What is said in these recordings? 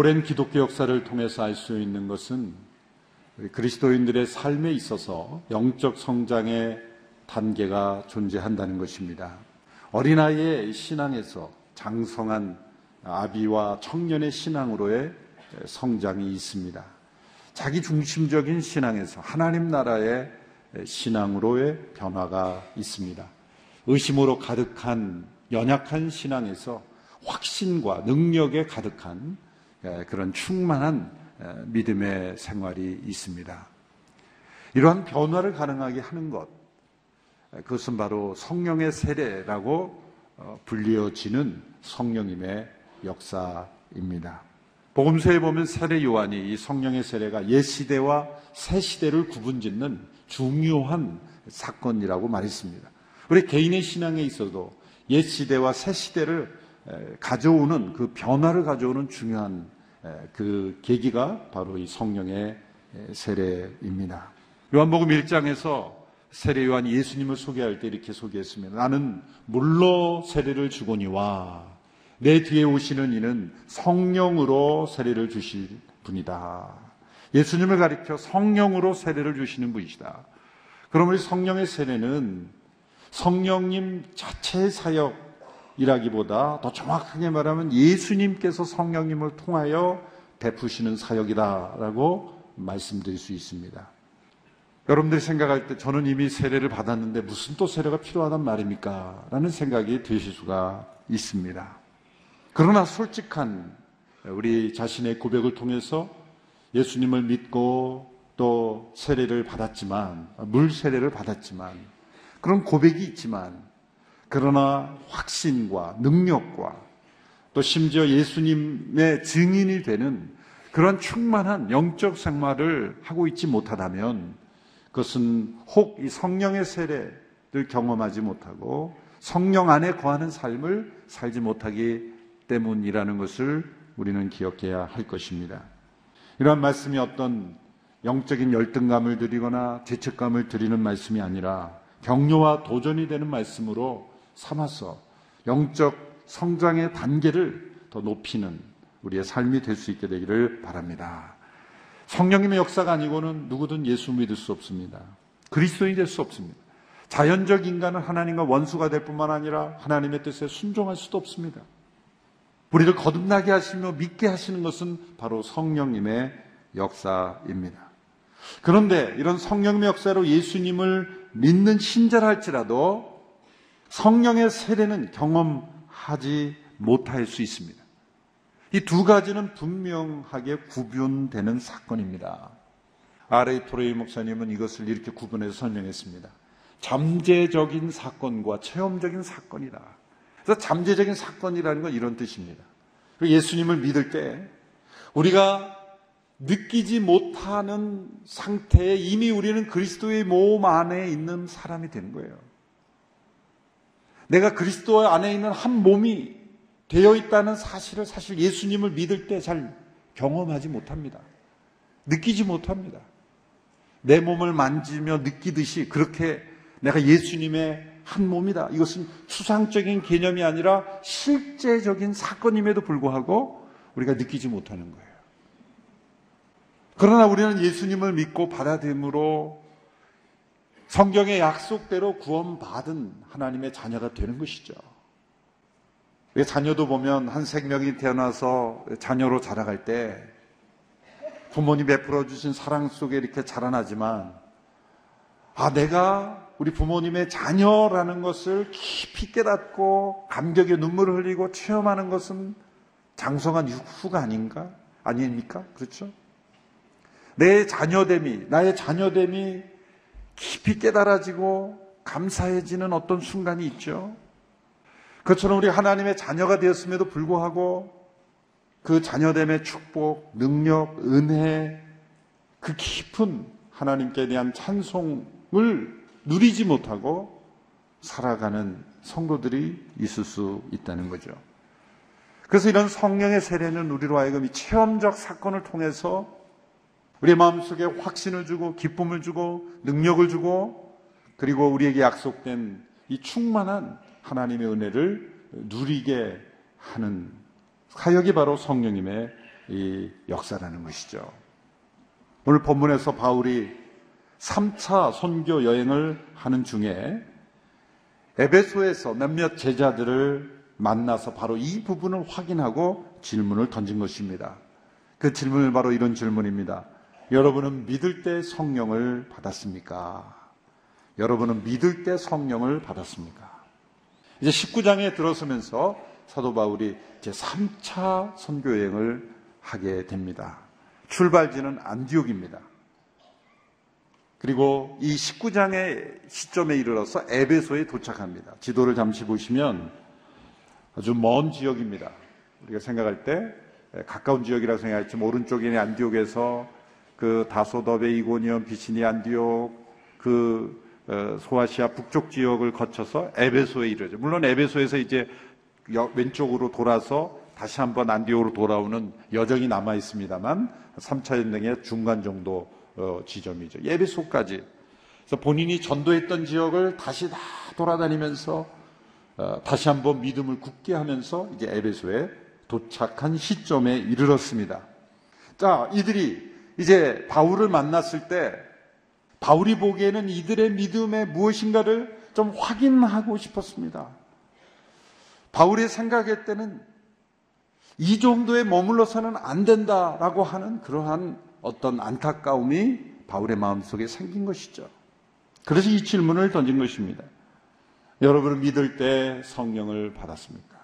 오랜 기독교 역사를 통해서 알 수 있는 것은 그리스도인들의 삶에 있어서 영적 성장의 단계가 존재한다는 것입니다. 어린아이의 신앙에서 장성한 아비와 청년의 신앙으로의 성장이 있습니다. 자기 중심적인 신앙에서 하나님 나라의 신앙으로의 변화가 있습니다. 의심으로 가득한 연약한 신앙에서 확신과 능력에 가득한 그런 충만한 믿음의 생활이 있습니다. 이러한 변화를 가능하게 하는 것, 그것은 바로 성령의 세례라고 어, 불리어지는 성령님의 역사입니다. 복음서에 보면 세례 요한이 이 성령의 세례가 옛 시대와 새 시대를 구분짓는 중요한 사건이라고 말했습니다. 우리 개인의 신앙에 있어도 옛 시대와 새 시대를 가져오는 그 변화를 가져오는 중요한 그 계기가 바로 이 성령의 세례입니다. 요한복음 1장에서 세례 요한이 예수님을 소개할 때 이렇게 소개했습니다. 나는 물로 세례를 주거니와 내 뒤에 오시는 이는 성령으로 세례를 주실 분이다. 예수님을 가리켜 성령으로 세례를 주시는 분이시다. 우리 성령의 세례는 성령님 자체의 사역 이라기보다 더 정확하게 말하면 예수님께서 성령님을 통하여 베푸시는 사역이다라고 말씀드릴 수 있습니다. 여러분들이 생각할 때 저는 이미 세례를 받았는데 무슨 또 세례가 필요하단 말입니까? 라는 생각이 드실 수가 있습니다. 그러나 솔직한 우리 자신의 고백을 통해서 예수님을 믿고 또 세례를 받았지만, 물 세례를 받았지만, 그런 고백이 있지만, 그러나 확신과 능력과 또 심지어 예수님의 증인이 되는 그런 충만한 영적 생활을 하고 있지 못하다면 그것은 혹 이 성령의 세례를 경험하지 못하고 성령 안에 거하는 삶을 살지 못하기 때문이라는 것을 우리는 기억해야 할 것입니다. 이러한 말씀이 어떤 영적인 열등감을 드리거나 죄책감을 드리는 말씀이 아니라 격려와 도전이 되는 말씀으로 삼아서 영적 성장의 단계를 더 높이는 우리의 삶이 될 수 있게 되기를 바랍니다. 성령님의 역사가 아니고는 누구든 예수 믿을 수 없습니다. 그리스도인이 될 수 없습니다. 자연적 인간은 하나님과 원수가 될 뿐만 아니라 하나님의 뜻에 순종할 수도 없습니다. 우리를 거듭나게 하시며 믿게 하시는 것은 바로 성령님의 역사입니다. 그런데 이런 성령님의 역사로 예수님을 믿는 신자라 할지라도 성령의 세례는 경험하지 못할 수 있습니다. 이 두 가지는 분명하게 구분되는 사건입니다. 아레이 토레이 목사님은 이것을 이렇게 구분해서 설명했습니다. 잠재적인 사건과 체험적인 사건이다. 그래서 잠재적인 사건이라는 건 이런 뜻입니다. 예수님을 믿을 때 우리가 느끼지 못하는 상태에 이미 우리는 그리스도의 몸 안에 있는 사람이 되는 거예요. 내가 그리스도 안에 있는 한 몸이 되어 있다는 사실을 사실 예수님을 믿을 때 잘 경험하지 못합니다. 느끼지 못합니다. 내 몸을 만지며 느끼듯이 그렇게 내가 예수님의 한 몸이다. 이것은 추상적인 개념이 아니라 실제적인 사건임에도 불구하고 우리가 느끼지 못하는 거예요. 그러나 우리는 예수님을 믿고 받아들임으로 성경의 약속대로 구원받은 하나님의 자녀가 되는 것이죠. 자녀도 보면 한 생명이 태어나서 자녀로 자라갈 때 부모님 베풀어 주신 사랑 속에 이렇게 자라나지만 아 내가 우리 부모님의 자녀라는 것을 깊이 깨닫고 감격의 눈물을 흘리고 체험하는 것은 장성한 후가 아닌가? 아닙니까? 그렇죠? 내 자녀됨이, 나의 자녀됨이 깊이 깨달아지고 감사해지는 어떤 순간이 있죠. 그처럼 우리 하나님의 자녀가 되었음에도 불구하고 그 자녀됨의 축복, 능력, 은혜, 그 깊은 하나님께 대한 찬송을 누리지 못하고 살아가는 성도들이 있을 수 있다는 거죠. 그래서 이런 성령의 세례는 우리로 하여금 이 체험적 사건을 통해서 우리 마음속에 확신을 주고 기쁨을 주고 능력을 주고 그리고 우리에게 약속된 이 충만한 하나님의 은혜를 누리게 하는 사역이 바로 성령님의 이 역사라는 것이죠. 오늘 본문에서 바울이 3차 선교 여행을 하는 중에 에베소에서 몇몇 제자들을 만나서 바로 이 부분을 확인하고 질문을 던진 것입니다. 그 질문은 바로 이런 질문입니다. 여러분은 믿을 때 성령을 받았습니까? 여러분은 믿을 때 성령을 받았습니까? 이제 19장에 들어서면서 사도 바울이 제 3차 선교 여행을 하게 됩니다. 출발지는 안디옥입니다. 그리고 이 19장의 시점에 이르러서 에베소에 도착합니다. 지도를 잠시 보시면 아주 먼 지역입니다. 우리가 생각할 때 가까운 지역이라고 생각했지만 오른쪽에 안디옥에서 그 다소더베 이고니온 비시니 안디옥 그 어, 소아시아 북쪽 지역을 거쳐서 에베소에 이르죠. 물론 에베소에서 이제 왼쪽으로 돌아서 다시 한번 안디옥으로 돌아오는 여정이 남아 있습니다만 3차 전쟁의 중간 정도 어, 지점이죠. 예배소까지. 그래서 본인이 전도했던 지역을 다시 다 돌아다니면서 어, 다시 한번 믿음을 굳게 하면서 이제 에베소에 도착한 시점에 이르렀습니다. 자, 이들이 이제 바울을 만났을 때 바울이 보기에는 이들의 믿음의 무엇인가를 좀 확인하고 싶었습니다. 바울이 생각할 때는 이 정도에 머물러서는 안 된다라고 하는 그러한 어떤 안타까움이 바울의 마음속에 생긴 것이죠. 그래서 이 질문을 던진 것입니다. 여러분은 믿을 때 성령을 받았습니까?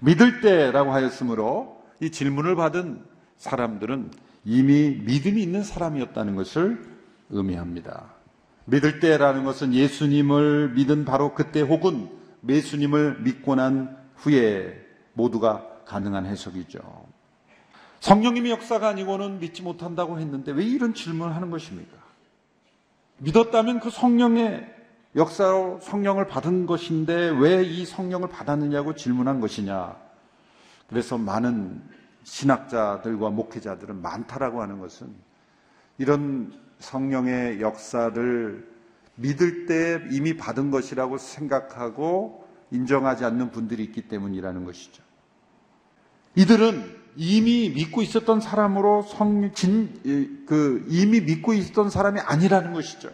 믿을 때라고 하였으므로 이 질문을 받은 사람들은 이미 믿음이 있는 사람이었다는 것을 의미합니다. 믿을 때라는 것은 예수님을 믿은 바로 그때 혹은 예수님을 믿고 난 후에 모두가 가능한 해석이죠. 성령님의 역사가 아니고는 믿지 못한다고 했는데 왜 이런 질문을 하는 것입니까? 믿었다면 그 성령의 역사로 성령을 받은 것인데 왜 이 성령을 받았느냐고 질문한 것이냐. 그래서 많은 신학자들과 목회자들은 많다라고 하는 것은 이런 성령의 역사를 믿을 때 이미 받은 것이라고 생각하고 인정하지 않는 분들이 있기 때문이라는 것이죠. 이들은 이미 믿고 있었던 사람으로 성, 진, 그, 이미 믿고 있었던 사람이 아니라는 것이죠.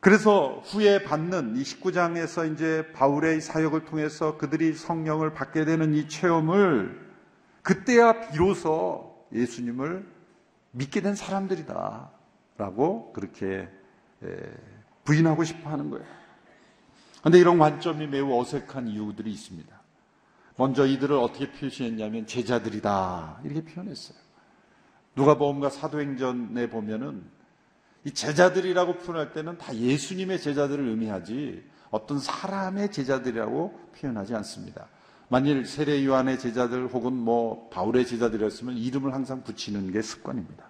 그래서 후에 받는 이 19장에서 이제 바울의 사역을 통해서 그들이 성령을 받게 되는 이 체험을 그때야 비로소 예수님을 믿게 된 사람들이다. 라고 그렇게 부인하고 싶어 하는 거예요. 그런데 이런 관점이 매우 어색한 이유들이 있습니다. 먼저 이들을 어떻게 표시했냐면 제자들이다 이렇게 표현했어요. 누가 보험과 사도행전에 보면은 이 제자들이라고 표현할 때는 다 예수님의 제자들을 의미하지 어떤 사람의 제자들이라고 표현하지 않습니다. 만일 세례 요한의 제자들 혹은 뭐 바울의 제자들이었으면 이름을 항상 붙이는 게 습관입니다.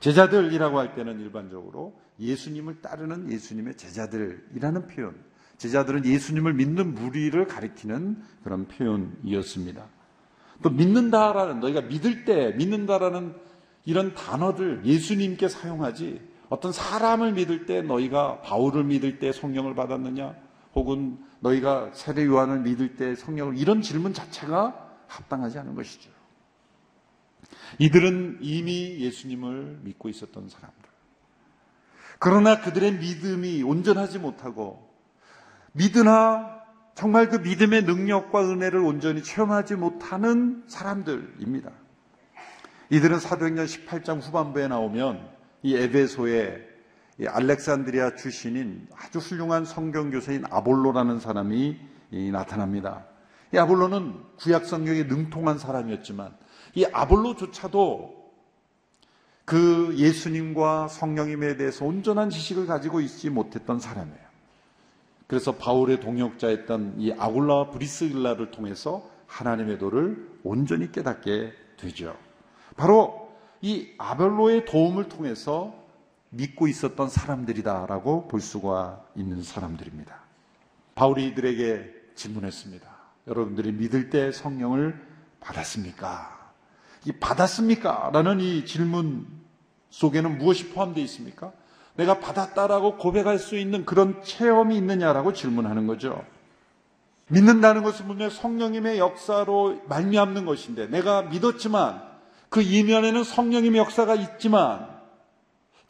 제자들이라고 할 때는 일반적으로 예수님을 따르는 예수님의 제자들이라는 표현, 제자들은 예수님을 믿는 무리를 가리키는 그런 표현이었습니다. 또 믿는다라는 너희가 믿을 때 믿는다라는 이런 단어들 예수님께 사용하지 어떤 사람을 믿을 때 너희가 바울을 믿을 때 성령을 받았느냐 혹은 너희가 세례 요한을 믿을 때 성령을 이런 질문 자체가 합당하지 않은 것이죠. 이들은 이미 예수님을 믿고 있었던 사람들. 그러나 그들의 믿음이 온전하지 못하고 믿으나 정말 그 믿음의 능력과 은혜를 온전히 체험하지 못하는 사람들입니다. 이들은 사도행전 18장 후반부에 나오면 이 에베소에 이 알렉산드리아 출신인 아주 훌륭한 성경 교사인 아볼로라는 사람이 나타납니다. 이 아볼로는 구약 성경에 능통한 사람이었지만 이 아볼로조차도 그 예수님과 성령님에 대해서 온전한 지식을 가지고 있지 못했던 사람이에요. 그래서 바울의 동역자였던 이 아굴라 브리스길라를 통해서 하나님의 도를 온전히 깨닫게 되죠. 바로 이 아벨로의 도움을 통해서 믿고 있었던 사람들이다라고 볼 수가 있는 사람들입니다. 바울이 이들에게 질문했습니다. 여러분들이 믿을 때 성령을 받았습니까? 이 받았습니까? 라는 이 질문 속에는 무엇이 포함되어 있습니까? 내가 받았다라고 고백할 수 있는 그런 체험이 있느냐라고 질문하는 거죠. 믿는다는 것은 분명 성령님의 역사로 말미암는 것인데 내가 믿었지만 그 이면에는 성령님의 역사가 있지만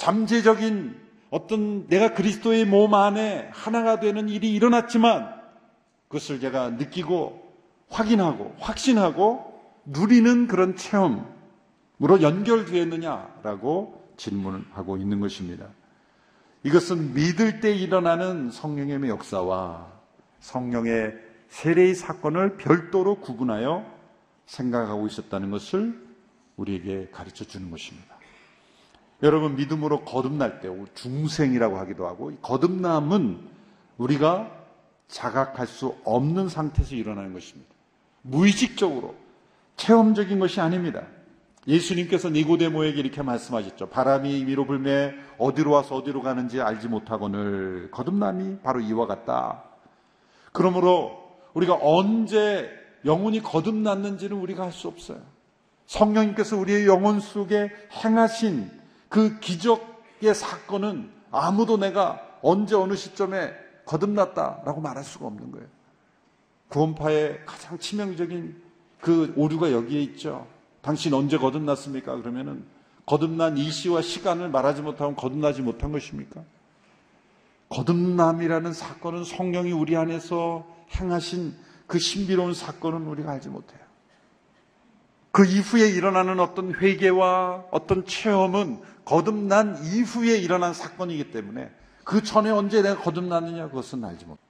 잠재적인 어떤 내가 그리스도의 몸 안에 하나가 되는 일이 일어났지만 그것을 제가 느끼고 확인하고 확신하고 누리는 그런 체험으로 연결되었느냐라고 질문을 하고 있는 것입니다. 이것은 믿을 때 일어나는 성령의 역사와 성령의 세례의 사건을 별도로 구분하여 생각하고 있었다는 것을 우리에게 가르쳐 주는 것입니다. 여러분 믿음으로 거듭날 때 중생이라고 하기도 하고 거듭남은 우리가 자각할 수 없는 상태에서 일어나는 것입니다. 무의식적으로 체험적인 것이 아닙니다. 예수님께서 니고데모에게 이렇게 말씀하셨죠. 바람이 위로 불매 어디로 와서 어디로 가는지 알지 못하거늘 거듭남이 바로 이와 같다. 그러므로 우리가 언제 영혼이 거듭났는지는 우리가 할수 없어요. 성령님께서 우리의 영혼 속에 행하신 그 기적의 사건은 아무도 내가 언제 어느 시점에 거듭났다라고 말할 수가 없는 거예요. 구원파의 가장 치명적인 그 오류가 여기에 있죠. 당신 언제 거듭났습니까? 그러면은 거듭난 이시와 시간을 말하지 못하면 거듭나지 못한 것입니까? 거듭남이라는 사건은 성령이 우리 안에서 행하신 그 신비로운 사건은 우리가 알지 못해요. 그 이후에 일어나는 어떤 회개와 어떤 체험은 거듭난 이후에 일어난 사건이기 때문에 그 전에 언제 내가 거듭났느냐 그것은 알지 못해요.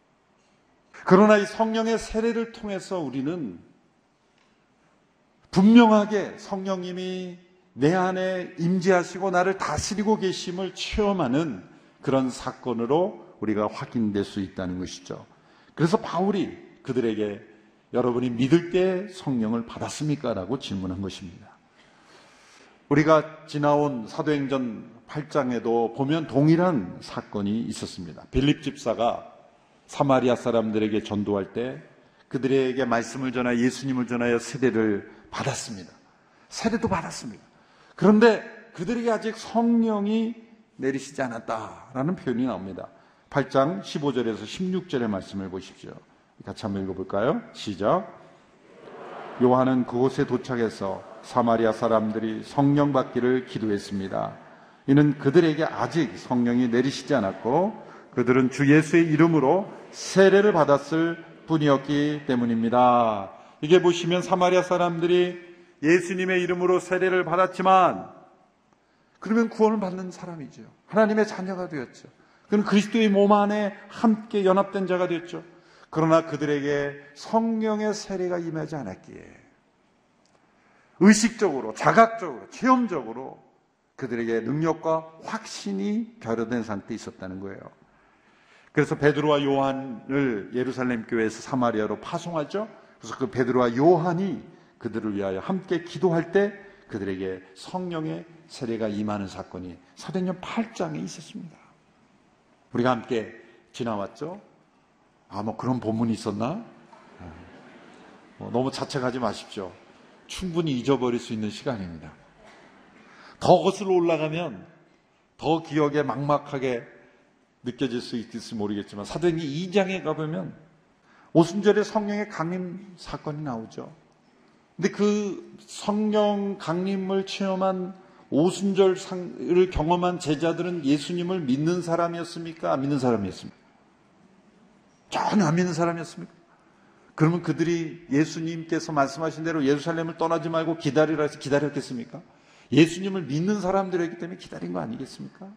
그러나 이 성령의 세례를 통해서 우리는 분명하게 성령님이 내 안에 임재하시고 나를 다스리고 계심을 체험하는 그런 사건으로 우리가 확인될 수 있다는 것이죠. 그래서 바울이 그들에게 여러분이 믿을 때 성령을 받았습니까? 라고 질문한 것입니다. 우리가 지나온 사도행전 8장에도 보면 동일한 사건이 있었습니다. 빌립 집사가 사마리아 사람들에게 전도할 때 그들에게 말씀을 전하여 예수님을 전하여 세례를 받았습니다. 세례도 받았습니다. 그런데 그들에게 아직 성령이 내리시지 않았다라는 표현이 나옵니다. 8장 15절에서 16절의 말씀을 보십시오. 같이 한번 읽어볼까요? 시작. 요한은 그곳에 도착해서 사마리아 사람들이 성령 받기를 기도했습니다. 이는 그들에게 아직 성령이 내리시지 않았고 그들은 주 예수의 이름으로 세례를 받았을 뿐이었기 때문입니다. 이게 보시면 사마리아 사람들이 예수님의 이름으로 세례를 받았지만 그러면 구원을 받는 사람이죠. 하나님의 자녀가 되었죠. 그는 그리스도의 몸 안에 함께 연합된 자가 됐죠. 그러나 그들에게 성령의 세례가 임하지 않았기에 의식적으로, 자각적으로, 체험적으로 그들에게 능력과 확신이 결여된 상태에 있었다는 거예요. 그래서 베드로와 요한을 예루살렘 교회에서 사마리아로 파송하죠. 그래서 그 베드로와 요한이 그들을 위하여 함께 기도할 때 그들에게 성령의 세례가 임하는 사건이 사도행전 8장에 있었습니다. 우리가 함께 지나왔죠. 아, 뭐 그런 본문이 있었나? 뭐 너무 자책하지 마십시오. 충분히 잊어버릴 수 있는 시간입니다. 더 거슬러 올라가면 더 기억에 막막하게 느껴질 수 있을지 모르겠지만 사도행전 2장에 가보면 오순절에 성령의 강림 사건이 나오죠. 근데 그 성령 강림을 체험한 오순절을 경험한 제자들은 예수님을 믿는 사람이었습니까? 안 믿는 사람이었습니까? 전혀 안 믿는 사람이었습니까? 그러면 그들이 예수님께서 말씀하신 대로 예루살렘을 떠나지 말고 기다리라 해서 기다렸겠습니까? 예수님을 믿는 사람들이기 때문에 기다린 거 아니겠습니까?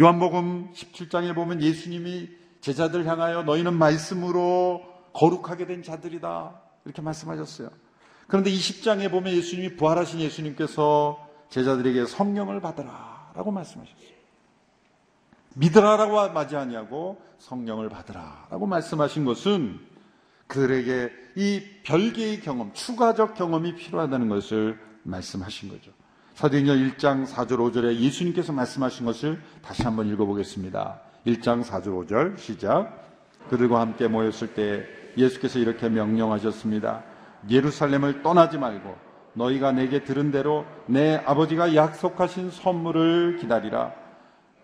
요한복음 17장에 보면 예수님이 제자들 향하여 너희는 말씀으로 거룩하게 된 자들이다. 이렇게 말씀하셨어요. 그런데 20장에 보면 예수님이 부활하신 예수님께서 제자들에게 성령을 받으라. 라고 말씀하셨어요. 믿으라라고 맞이하냐고 성령을 받으라. 라고 말씀하신 것은 그들에게 이 별개의 경험, 추가적 경험이 필요하다는 것을 말씀하신 거죠. 사도행전 1장 4절 5절에 예수님께서 말씀하신 것을 다시 한번 읽어보겠습니다. 1장 4절 5절 시작. 그들과 함께 모였을 때 예수께서 이렇게 명령하셨습니다. 예루살렘을 떠나지 말고 너희가 내게 들은 대로 내 아버지가 약속하신 선물을 기다리라.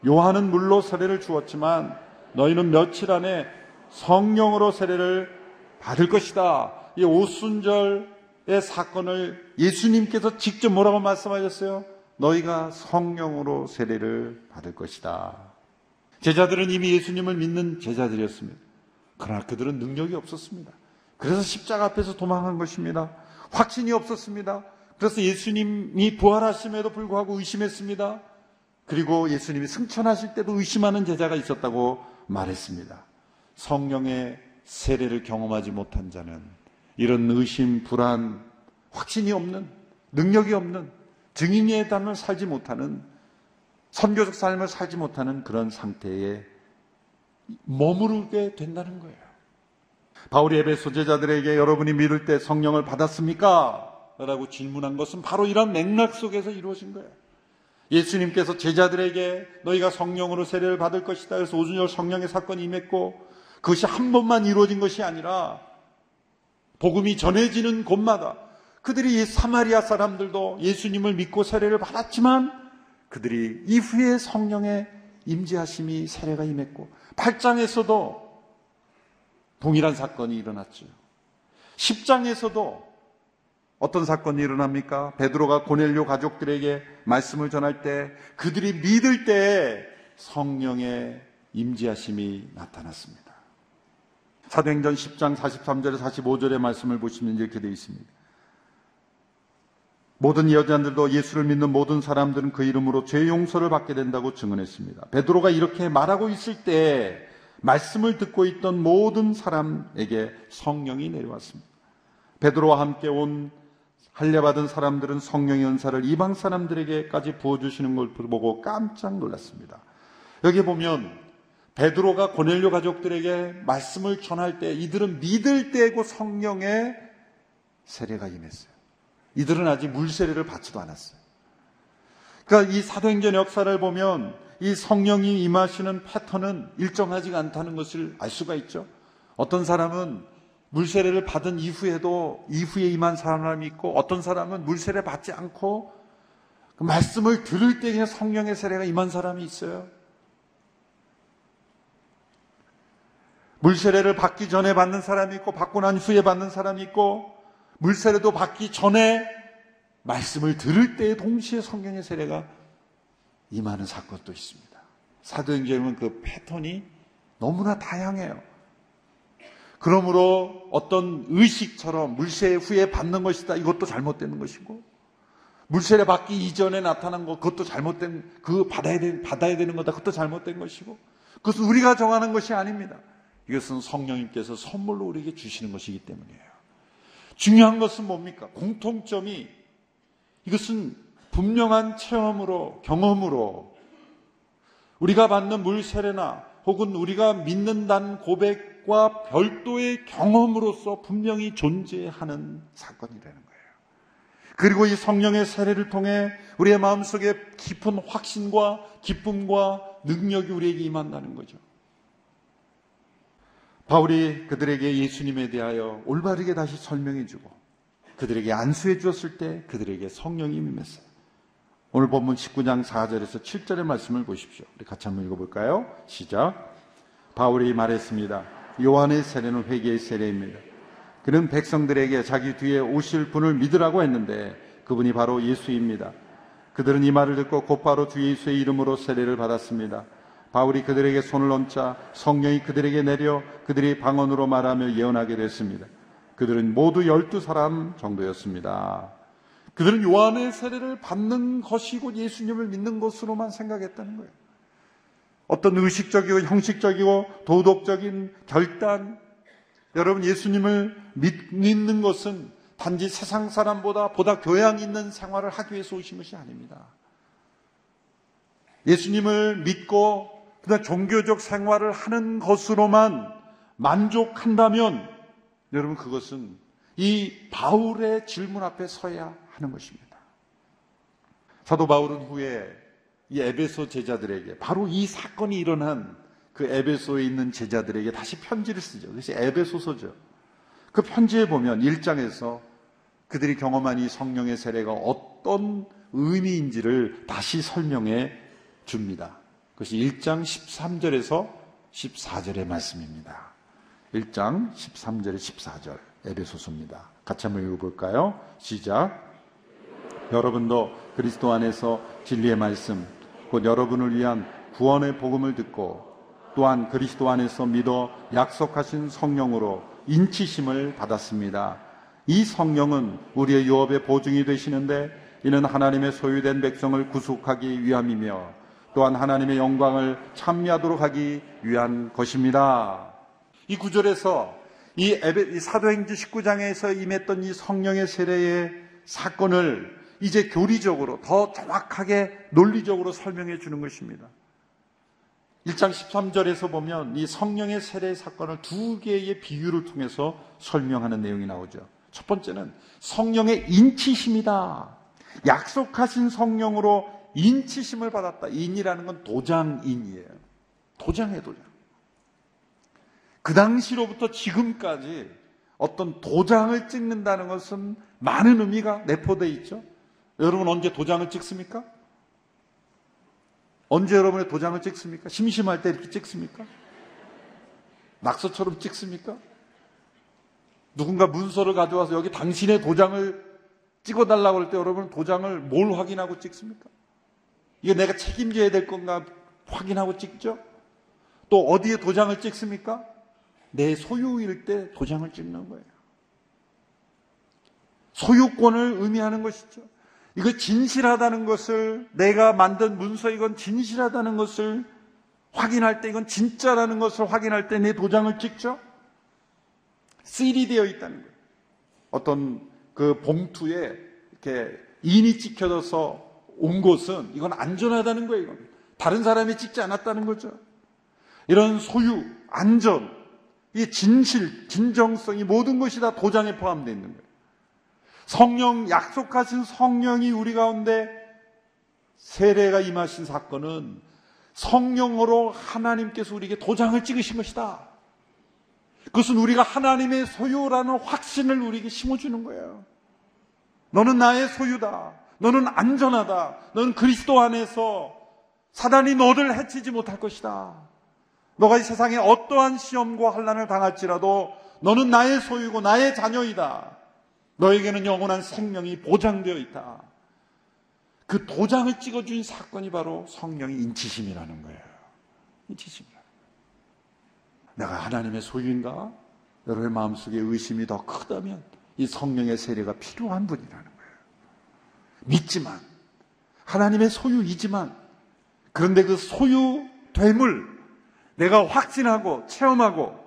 요한은 물로 세례를 주었지만 너희는 며칠 안에 성령으로 세례를 받을 것이다. 이 오순절 사건을 예수님께서 직접 뭐라고 말씀하셨어요? 너희가 성령으로 세례를 받을 것이다. 제자들은 이미 예수님을 믿는 제자들이었습니다. 그러나 그들은 능력이 없었습니다. 그래서 십자가 앞에서 도망한 것입니다. 확신이 없었습니다. 그래서 예수님이 부활하심에도 불구하고 의심했습니다. 그리고 예수님이 승천하실 때도 의심하는 제자가 있었다고 말했습니다. 성령의 세례를 경험하지 못한 자는 이런 의심, 불안, 확신이 없는, 능력이 없는, 증인의 담을 살지 못하는, 선교적 삶을 살지 못하는 그런 상태에 머무르게 된다는 거예요. 바울이 에베소 제자들에게 여러분이 믿을 때 성령을 받았습니까? 라고 질문한 것은 바로 이런 맥락 속에서 이루어진 거예요. 예수님께서 제자들에게 너희가 성령으로 세례를 받을 것이다. 그래서 오순절 성령의 사건이 임했고 그것이 한 번만 이루어진 것이 아니라 복음이 전해지는 곳마다 그들이 사마리아 사람들도 예수님을 믿고 세례를 받았지만 그들이 이후에 성령의 임재하심이 세례가 임했고 8장에서도 동일한 사건이 일어났죠. 10장에서도 어떤 사건이 일어납니까? 베드로가 고넬료 가족들에게 말씀을 전할 때 그들이 믿을 때 성령의 임재하심이 나타났습니다. 사도행전 10장 43절에 45절의 말씀을 보시면 이렇게 되어 있습니다. 모든 여자들도 예수를 믿는 모든 사람들은 그 이름으로 죄 용서를 받게 된다고 증언했습니다. 베드로가 이렇게 말하고 있을 때 말씀을 듣고 있던 모든 사람에게 성령이 내려왔습니다. 베드로와 함께 온 할례받은 사람들은 성령의 은사를 이방 사람들에게까지 부어주시는 걸 보고 깜짝 놀랐습니다. 여기 보면 베드로가 고넬료 가족들에게 말씀을 전할 때 이들은 믿을 때고 성령의 세례가 임했어요. 이들은 아직 물 세례를 받지도 않았어요. 그러니까 이 사도행전 역사를 보면 이 성령이 임하시는 패턴은 일정하지가 않다는 것을 알 수가 있죠. 어떤 사람은 물세례를 받은 이후에도 이후에 임한 사람이 있고 어떤 사람은 물세례 받지 않고 그 말씀을 들을 때 그냥 성령의 세례가 임한 사람이 있어요. 물세례를 받기 전에 받는 사람이 있고 받고 난 후에 받는 사람이 있고 물세례도 받기 전에 말씀을 들을 때 동시에 성령의 세례가 임하는 사건도 있습니다. 사도행전은 그 패턴이 너무나 다양해요. 그러므로 어떤 의식처럼 물세 후에 받는 것이다. 이것도 잘못되는 것이고, 물세례 받기 이전에 나타난 것, 그것도 잘못된, 그 받아야, 되, 받아야 되는 거다. 그것도 잘못된 것이고, 그것은 우리가 정하는 것이 아닙니다. 이것은 성령님께서 선물로 우리에게 주시는 것이기 때문이에요. 중요한 것은 뭡니까? 공통점이 이것은 분명한 체험으로, 경험으로 우리가 받는 물 세례나 혹은 우리가 믿는다는 고백과 별도의 경험으로서 분명히 존재하는 사건이라는 거예요. 그리고 이 성령의 세례를 통해 우리의 마음속에 깊은 확신과 기쁨과 능력이 우리에게 임한다는 거죠. 바울이 그들에게 예수님에 대하여 올바르게 다시 설명해 주고 그들에게 안수해 주었을 때 그들에게 성령이 임했어요. 오늘 본문 19장 4절에서 7절의 말씀을 보십시오. 우리 같이 한번 읽어볼까요? 시작. 바울이 말했습니다. 요한의 세례는 회개의 세례입니다. 그는 백성들에게 자기 뒤에 오실 분을 믿으라고 했는데 그분이 바로 예수입니다. 그들은 이 말을 듣고 곧바로 주 예수의 이름으로 세례를 받았습니다. 바울이 그들에게 손을 얹자 성령이 그들에게 내려 그들이 방언으로 말하며 예언하게 됐습니다. 그들은 모두 열두 사람 정도였습니다. 그들은 요한의 세례를 받는 것이고 예수님을 믿는 것으로만 생각했다는 거예요. 어떤 의식적이고 형식적이고 도덕적인 결단, 여러분 예수님을 믿는 것은 단지 세상 사람보다 보다 교양 있는 생활을 하기 위해서 오신 것이 아닙니다. 예수님을 믿고 그다음 종교적 생활을 하는 것으로만 만족한다면 여러분 그것은 이 바울의 질문 앞에 서야 하는 것입니다. 사도 바울은 후에 이 에베소 제자들에게 바로 이 사건이 일어난 그 에베소에 있는 제자들에게 다시 편지를 쓰죠. 그것이 에베소서죠. 그 편지에 보면 1장에서 그들이 경험한 이 성령의 세례가 어떤 의미인지를 다시 설명해 줍니다. 그것이 1장 13절에서 14절의 말씀입니다. 1장 13절에 14절. 에베소서입니다. 같이 한번 읽어볼까요? 시작. 여러분도 그리스도 안에서 진리의 말씀, 곧 여러분을 위한 구원의 복음을 듣고 또한 그리스도 안에서 믿어 약속하신 성령으로 인치심을 받았습니다. 이 성령은 우리의 유업의 보증이 되시는데 이는 하나님의 소유된 백성을 구속하기 위함이며 또한 하나님의 영광을 참여하도록 하기 위한 것입니다. 이 구절에서 이, 이 사도행전 19장에서 임했던 이 성령의 세례의 사건을 이제 교리적으로 더 정확하게 논리적으로 설명해 주는 것입니다. 1장 13절에서 보면 이 성령의 세례 사건을 두 개의 비유를 통해서 설명하는 내용이 나오죠. 첫 번째는 성령의 인치심이다. 약속하신 성령으로 인치심을 받았다. 인이라는 건 도장인이에요. 도장의 도장. 그 당시로부터 지금까지 어떤 도장을 찍는다는 것은 많은 의미가 내포되어 있죠. 여러분 언제 도장을 찍습니까? 언제 여러분의 도장을 찍습니까? 심심할 때 이렇게 찍습니까? 낙서처럼 찍습니까? 누군가 문서를 가져와서 여기 당신의 도장을 찍어달라고 할 때 여러분 도장을 뭘 확인하고 찍습니까? 이게 내가 책임져야 될 건가 확인하고 찍죠? 또 어디에 도장을 찍습니까? 내 소유일 때 도장을 찍는 거예요. 소유권을 의미하는 것이죠. 이거 진실하다는 것을 내가 만든 문서 이건 진실하다는 것을 확인할 때 이건 진짜라는 것을 확인할 때 내 도장을 찍죠. 실이 되어 있다는 거예요. 어떤 그 봉투에 이렇게 인이 찍혀져서 온 곳은 이건 안전하다는 거예요. 이건. 다른 사람이 찍지 않았다는 거죠. 이런 소유, 안전, 이 진실, 진정성, 이 모든 것이 다 도장에 포함되어 있는 거예요. 성령 약속하신 성령이 우리 가운데 세례가 임하신 사건은 성령으로 하나님께서 우리에게 도장을 찍으신 것이다. 그것은 우리가 하나님의 소유라는 확신을 우리에게 심어주는 거예요. 너는 나의 소유다. 너는 안전하다. 너는 그리스도 안에서 사단이 너를 해치지 못할 것이다. 너가 이 세상에 어떠한 시험과 환란을 당할지라도 너는 나의 소유고 나의 자녀이다. 너에게는 영원한 생명이 보장되어 있다. 그 도장을 찍어준 사건이 바로 성령의 인치심이라는 거예요. 인치심이라. 내가 하나님의 소유인가? 여러분의 마음속에 의심이 더 크다면 이 성령의 세례가 필요한 분이라는 거예요. 믿지만, 하나님의 소유이지만, 그런데 그 소유됨을 내가 확신하고 체험하고,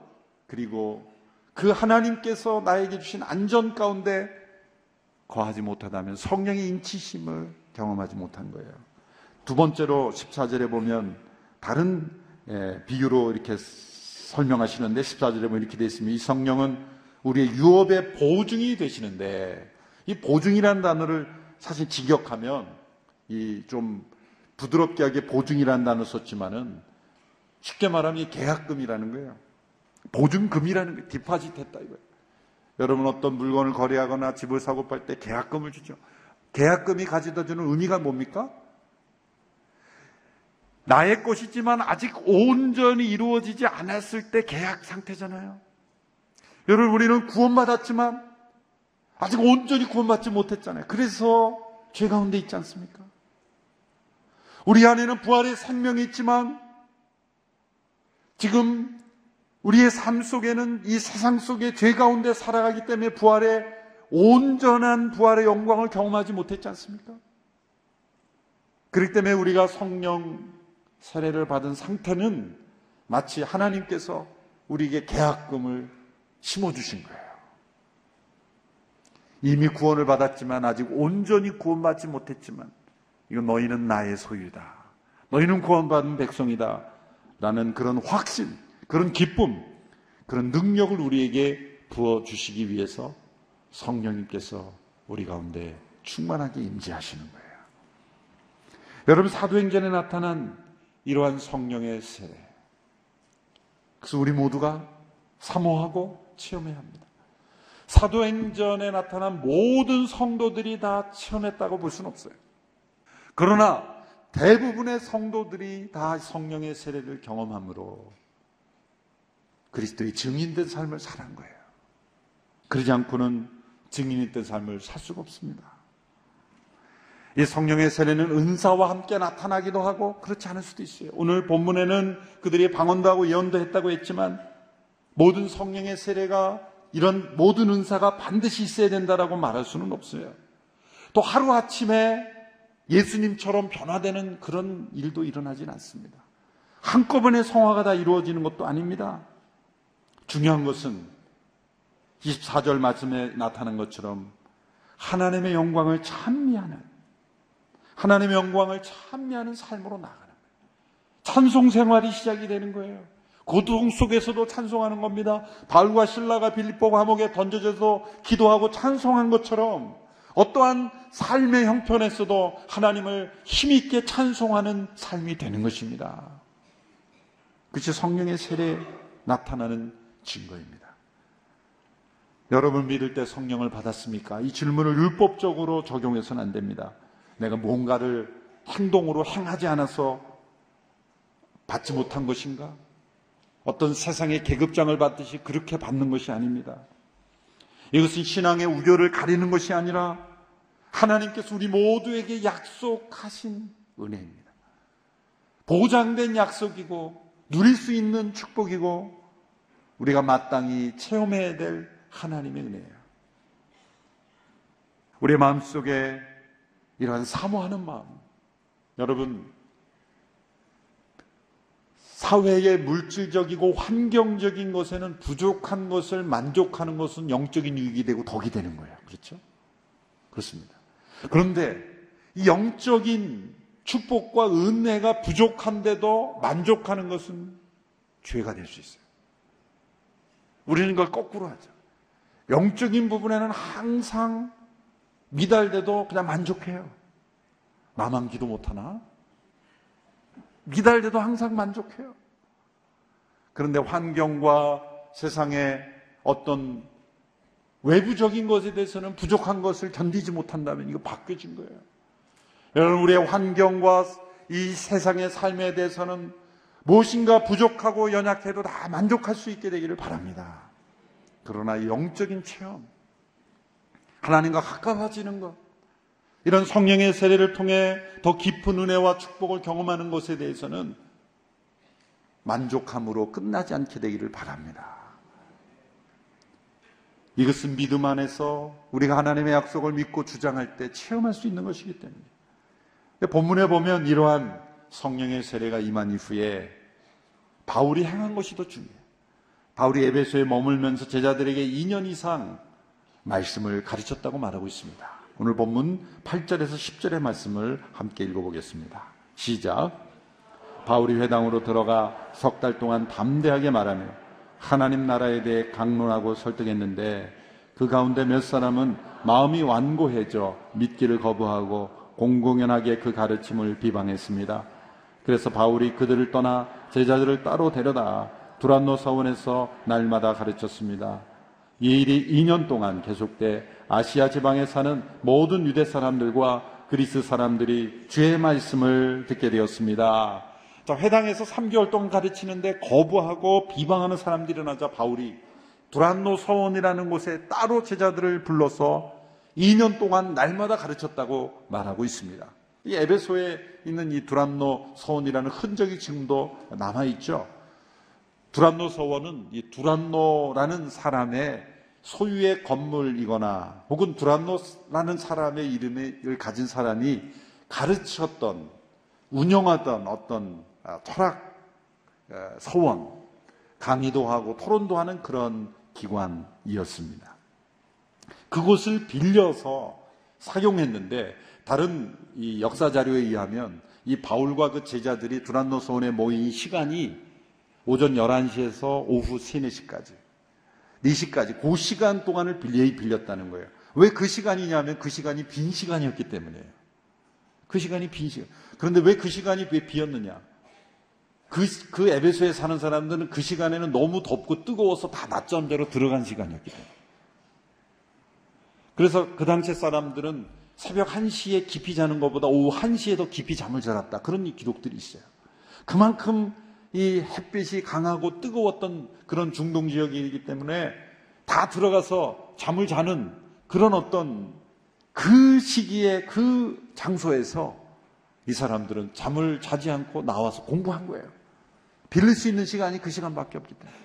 그리고 그 하나님께서 나에게 주신 안전 가운데 거하지 못하다면 성령의 인치심을 경험하지 못한 거예요. 두 번째로 14절에 보면 다른 예, 비유로 이렇게 설명하시는데 14절에 보면 이렇게 되어 있습니다. 이 성령은 우리의 유업의 보증이 되시는데 이 보증이라는 단어를 사실 직역하면 이 좀 부드럽게 하게 보증이라는 단어 썼지만은 쉽게 말하면 이 계약금이라는 거예요. 보증금이라는 게 디파짓 했다 이거예요. 여러분 어떤 물건을 거래하거나 집을 사고 팔 때 계약금을 주죠. 계약금이 가져다 주는 의미가 뭡니까? 나의 것이지만 아직 온전히 이루어지지 않았을 때 계약 상태잖아요. 여러분 우리는 구원받았지만 아직 온전히 구원받지 못했잖아요. 그래서 죄 가운데 있지 않습니까? 우리 안에는 부활의 생명이 있지만 지금 우리의 삶 속에는 이 세상 속에 죄 가운데 살아가기 때문에 부활의 온전한 부활의 영광을 경험하지 못했지 않습니까? 그렇기 때문에 우리가 성령 세례를 받은 상태는 마치 하나님께서 우리에게 계약금을 심어주신 거예요. 이미 구원을 받았지만 아직 온전히 구원받지 못했지만 이건 너희는 나의 소유다. 너희는 구원받은 백성이다. 라는 그런 확신, 그런 기쁨, 그런 능력을 우리에게 부어 주시기 위해서 성령님께서 우리 가운데 충만하게 임재하시는 거예요. 여러분, 사도행전에 나타난 이러한 성령의 세례. 그래서 우리 모두가 사모하고 체험해야 합니다. 사도행전에 나타난 모든 성도들이 다 체험했다고 볼 수는 없어요. 그러나 대부분의 성도들이 다 성령의 세례를 경험함으로 그리스도의 증인된 삶을 살한 거예요. 그러지 않고는 증인이 된 삶을 살 수가 없습니다. 이 성령의 세례는 은사와 함께 나타나기도 하고 그렇지 않을 수도 있어요. 오늘 본문에는 그들이 방언도 하고 예언도 했다고 했지만 모든 성령의 세례가 이런 모든 은사가 반드시 있어야 된다라고 말할 수는 없어요. 또 하루아침에 예수님처럼 변화되는 그런 일도 일어나진 않습니다. 한꺼번에 성화가 다 이루어지는 것도 아닙니다. 중요한 것은 24절 말씀에 나타난 것처럼 하나님의 영광을 찬미하는 하나님의 영광을 찬미하는 삶으로 나가는. 찬송 생활이 시작이 되는 거예요. 고통 속에서도 찬송하는 겁니다. 바울과 신라가 빌립보 감옥에 던져져서 기도하고 찬송한 것처럼 어떠한 삶의 형편에서도 하나님을 힘있게 찬송하는 삶이 되는 것입니다. 그것이 성령의 세례에 나타나는 증거입니다. 여러분 믿을 때 성령을 받았습니까? 이 질문을 율법적으로 적용해서는 안 됩니다. 내가 뭔가를 행동으로 행하지 않아서 받지 못한 것인가? 어떤 세상의 계급장을 받듯이 그렇게 받는 것이 아닙니다. 이것은 신앙의 우려를 가리는 것이 아니라 하나님께서 우리 모두에게 약속하신 은혜입니다. 보장된 약속이고 누릴 수 있는 축복이고 우리가 마땅히 체험해야 될 하나님의 은혜예요. 우리의 마음속에 이러한 사모하는 마음. 여러분, 사회의 물질적이고 환경적인 것에는 부족한 것을 만족하는 것은 영적인 유익이 되고 덕이 되는 거예요. 그렇죠? 그렇습니다. 그런데 이 영적인 축복과 은혜가 부족한데도 만족하는 것은 죄가 될 수 있어요. 우리는 그걸 거꾸로 하죠. 영적인 부분에는 항상 미달돼도 그냥 만족해요. 나만 기도 못하나? 미달돼도 항상 만족해요. 그런데 환경과 세상의 어떤 외부적인 것에 대해서는 부족한 것을 견디지 못한다면 이거 바뀌어진 거예요. 여러분, 우리의 환경과 이 세상의 삶에 대해서는 무엇인가 부족하고 연약해도 다 만족할 수 있게 되기를 바랍니다. 그러나 영적인 체험, 하나님과 가까워지는 것, 이런 성령의 세례를 통해 더 깊은 은혜와 축복을 경험하는 것에 대해서는 만족함으로 끝나지 않게 되기를 바랍니다. 이것은 믿음 안에서 우리가 하나님의 약속을 믿고 주장할 때 체험할 수 있는 것이기 때문에. 본문에 보면 이러한 성령의 세례가 임한 이후에 바울이 행한 것이 더 중요해요. 바울이 에베소에 머물면서 제자들에게 2년 이상 말씀을 가르쳤다고 말하고 있습니다. 오늘 본문 8절에서 10절의 말씀을 함께 읽어보겠습니다. 시작. 바울이 회당으로 들어가 석 달 동안 담대하게 말하며 하나님 나라에 대해 강론하고 설득했는데 그 가운데 몇 사람은 마음이 완고해져 믿기를 거부하고 공공연하게 그 가르침을 비방했습니다. 그래서 바울이 그들을 떠나 제자들을 따로 데려다 두란노 서원에서 날마다 가르쳤습니다. 이 일이 2년 동안 계속돼 아시아 지방에 사는 모든 유대 사람들과 그리스 사람들이 주의 말씀을 듣게 되었습니다. 자, 회당에서 3개월 동안 가르치는데 거부하고 비방하는 사람들이 일어나자 바울이 두란노 서원이라는 곳에 따로 제자들을 불러서 2년 동안 날마다 가르쳤다고 말하고 있습니다. 이 에베소에 있는 이 두란노 서원이라는 흔적이 지금도 남아 있죠. 두란노 서원은 이 두란노라는 사람의 소유의 건물이거나 혹은 두란노라는 사람의 이름을 가진 사람이 가르쳤던 운영하던 어떤 아, 철학 어, 서원 강의도 하고 토론도 하는 그런 기관이었습니다. 그곳을 빌려서 사용했는데 다른 이 역사 자료에 의하면 이 바울과 그 제자들이 두란노 소원에 모인 시간이 오전 11시에서 오후 3, 4시까지. 4시까지. 그 시간 동안을 빌렸다는 거예요. 왜 그 시간이냐면 그 시간이 빈 시간이었기 때문에요. 그 시간이 빈 시간. 그런데 왜 그 시간이 왜 비었느냐? 그, 그 에베소에 사는 사람들은 그 시간에는 너무 덥고 뜨거워서 다 낮잠대로 들어간 시간이었기 때문에. 그래서 그 당시 사람들은 새벽 1시에 깊이 자는 것보다 오후 1시에 더 깊이 잠을 자랐다. 그런 기록들이 있어요. 그만큼 이 햇빛이 강하고 뜨거웠던 그런 중동 지역이기 때문에 다 들어가서 잠을 자는 그런 어떤 그 시기에 그 장소에서 이 사람들은 잠을 자지 않고 나와서 공부한 거예요. 빌릴 수 있는 시간이 그 시간밖에 없기 때문에.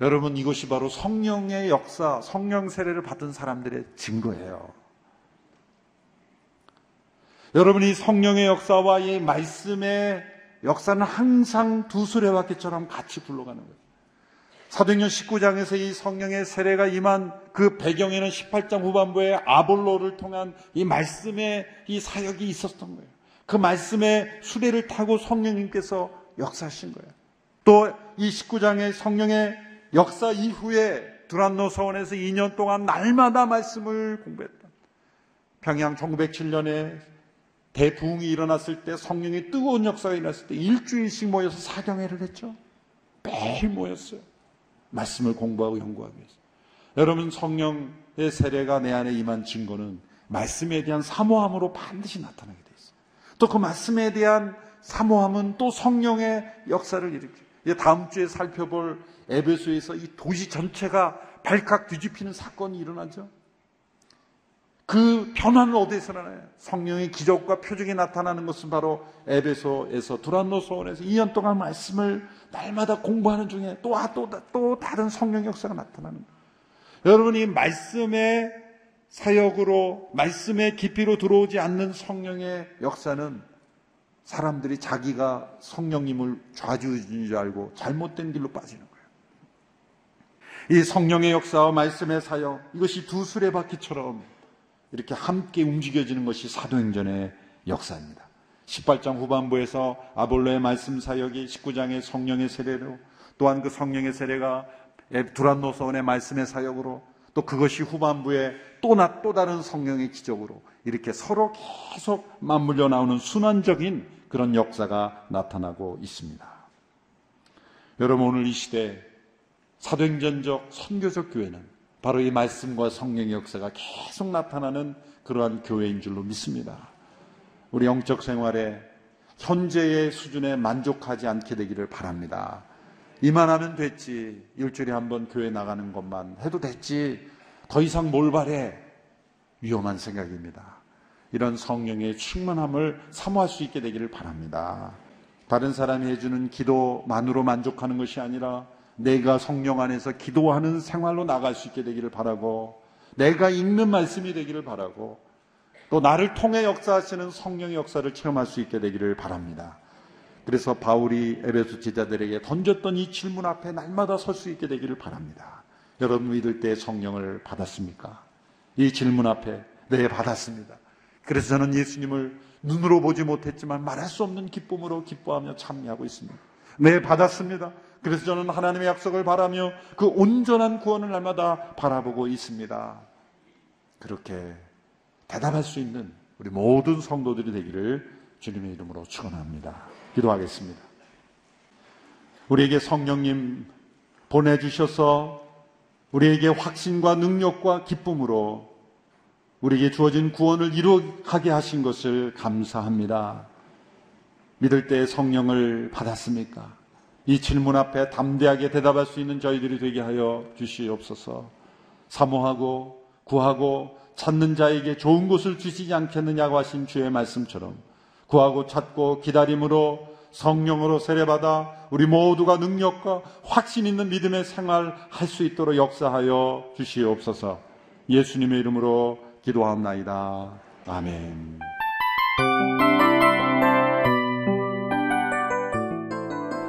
여러분 이것이 바로 성령의 역사, 성령 세례를 받은 사람들의 증거예요. 여러분이 성령의 역사와 이 말씀의 역사는 항상 두 수레바퀴처럼 같이 굴러가는 거예요. 사도행전 19장에서 이 성령의 세례가 임한 그 배경에는 18장 후반부에 아볼로를 통한 이 말씀의 이 사역이 있었던 거예요. 그 말씀의 수레를 타고 성령님께서 역사하신 거예요. 또 이 19장의 성령의 역사 이후에 두란노 서원에서 2년 동안 날마다 말씀을 공부했다. 평양 1907년에 대부흥이 일어났을 때 성령의 뜨거운 역사가 일어났을 때 일주일씩 모여서 사경회를 했죠. 매일 모였어요. 말씀을 공부하고 연구하기 위해서. 여러분 성령의 세례가 내 안에 임한 증거는 말씀에 대한 사모함으로 반드시 나타나게 돼 있어요. 또 그 말씀에 대한 사모함은 또 성령의 역사를 일으켜요. 다음 주에 살펴볼 에베소에서 이 도시 전체가 발칵 뒤집히는 사건이 일어나죠. 그 변화는 어디에서 나나요? 성령의 기적과 표적이 나타나는 것은 바로 에베소에서 두란노 소원에서 2년 동안 말씀을 날마다 공부하는 중에 또, 아, 또, 또 다른 성령 역사가 나타나는 거예요. 여러분이 말씀의 사역으로, 말씀의 깊이로 들어오지 않는 성령의 역사는 사람들이 자기가 성령님을 좌지우지인 줄 알고 잘못된 길로 빠지는 거예요. 이 성령의 역사와 말씀의 사역, 이것이 두 수레바퀴처럼 이렇게 함께 움직여지는 것이 사도행전의 역사입니다. 18장 후반부에서 아볼로의 말씀 사역이 19장의 성령의 세례로 또한 그 성령의 세례가 두란노서원의 말씀의 사역으로 또 그것이 후반부에 또, 나, 또 다른 성령의 기적으로 이렇게 서로 계속 맞물려 나오는 순환적인 그런 역사가 나타나고 있습니다. 여러분 오늘 이 시대 사도행전적 선교적 교회는 바로 이 말씀과 성령의 역사가 계속 나타나는 그러한 교회인 줄로 믿습니다. 우리 영적 생활에 현재의 수준에 만족하지 않게 되기를 바랍니다. 이만 하면 됐지. 일주일에 한 번 교회 나가는 것만 해도 됐지. 더 이상 뭘 바래? 위험한 생각입니다. 이런 성령의 충만함을 사모할 수 있게 되기를 바랍니다. 다른 사람이 해주는 기도만으로 만족하는 것이 아니라 내가 성령 안에서 기도하는 생활로 나갈 수 있게 되기를 바라고 내가 읽는 말씀이 되기를 바라고 또 나를 통해 역사하시는 성령의 역사를 체험할 수 있게 되기를 바랍니다. 그래서 바울이 에베소 지자들에게 던졌던 이 질문 앞에 날마다 설 수 있게 되기를 바랍니다. 여러분 믿을 때 성령을 받았습니까? 이 질문 앞에 네 받았습니다. 그래서 저는 예수님을 눈으로 보지 못했지만 말할 수 없는 기쁨으로 기뻐하며 참여하고 있습니다. 네 받았습니다. 그래서 저는 하나님의 약속을 바라며 그 온전한 구원을 날마다 바라보고 있습니다. 그렇게 대답할 수 있는 우리 모든 성도들이 되기를 주님의 이름으로 축원합니다. 기도하겠습니다. 우리에게 성령님 보내주셔서 우리에게 확신과 능력과 기쁨으로 우리에게 주어진 구원을 이루게 하신 것을 감사합니다. 믿을 때 성령을 받았습니까? 이 질문 앞에 담대하게 대답할 수 있는 저희들이 되게 하여 주시옵소서. 사모하고 구하고 찾는 자에게 좋은 곳을 주시지 않겠느냐고 하신 주의 말씀처럼 구하고 찾고 기다림으로 성령으로 세례받아 우리 모두가 능력과 확신 있는 믿음의 생활 할 수 있도록 역사하여 주시옵소서. 예수님의 이름으로 기도하옵나이다. 아멘.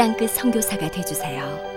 땅끝 성교사가 되주세요.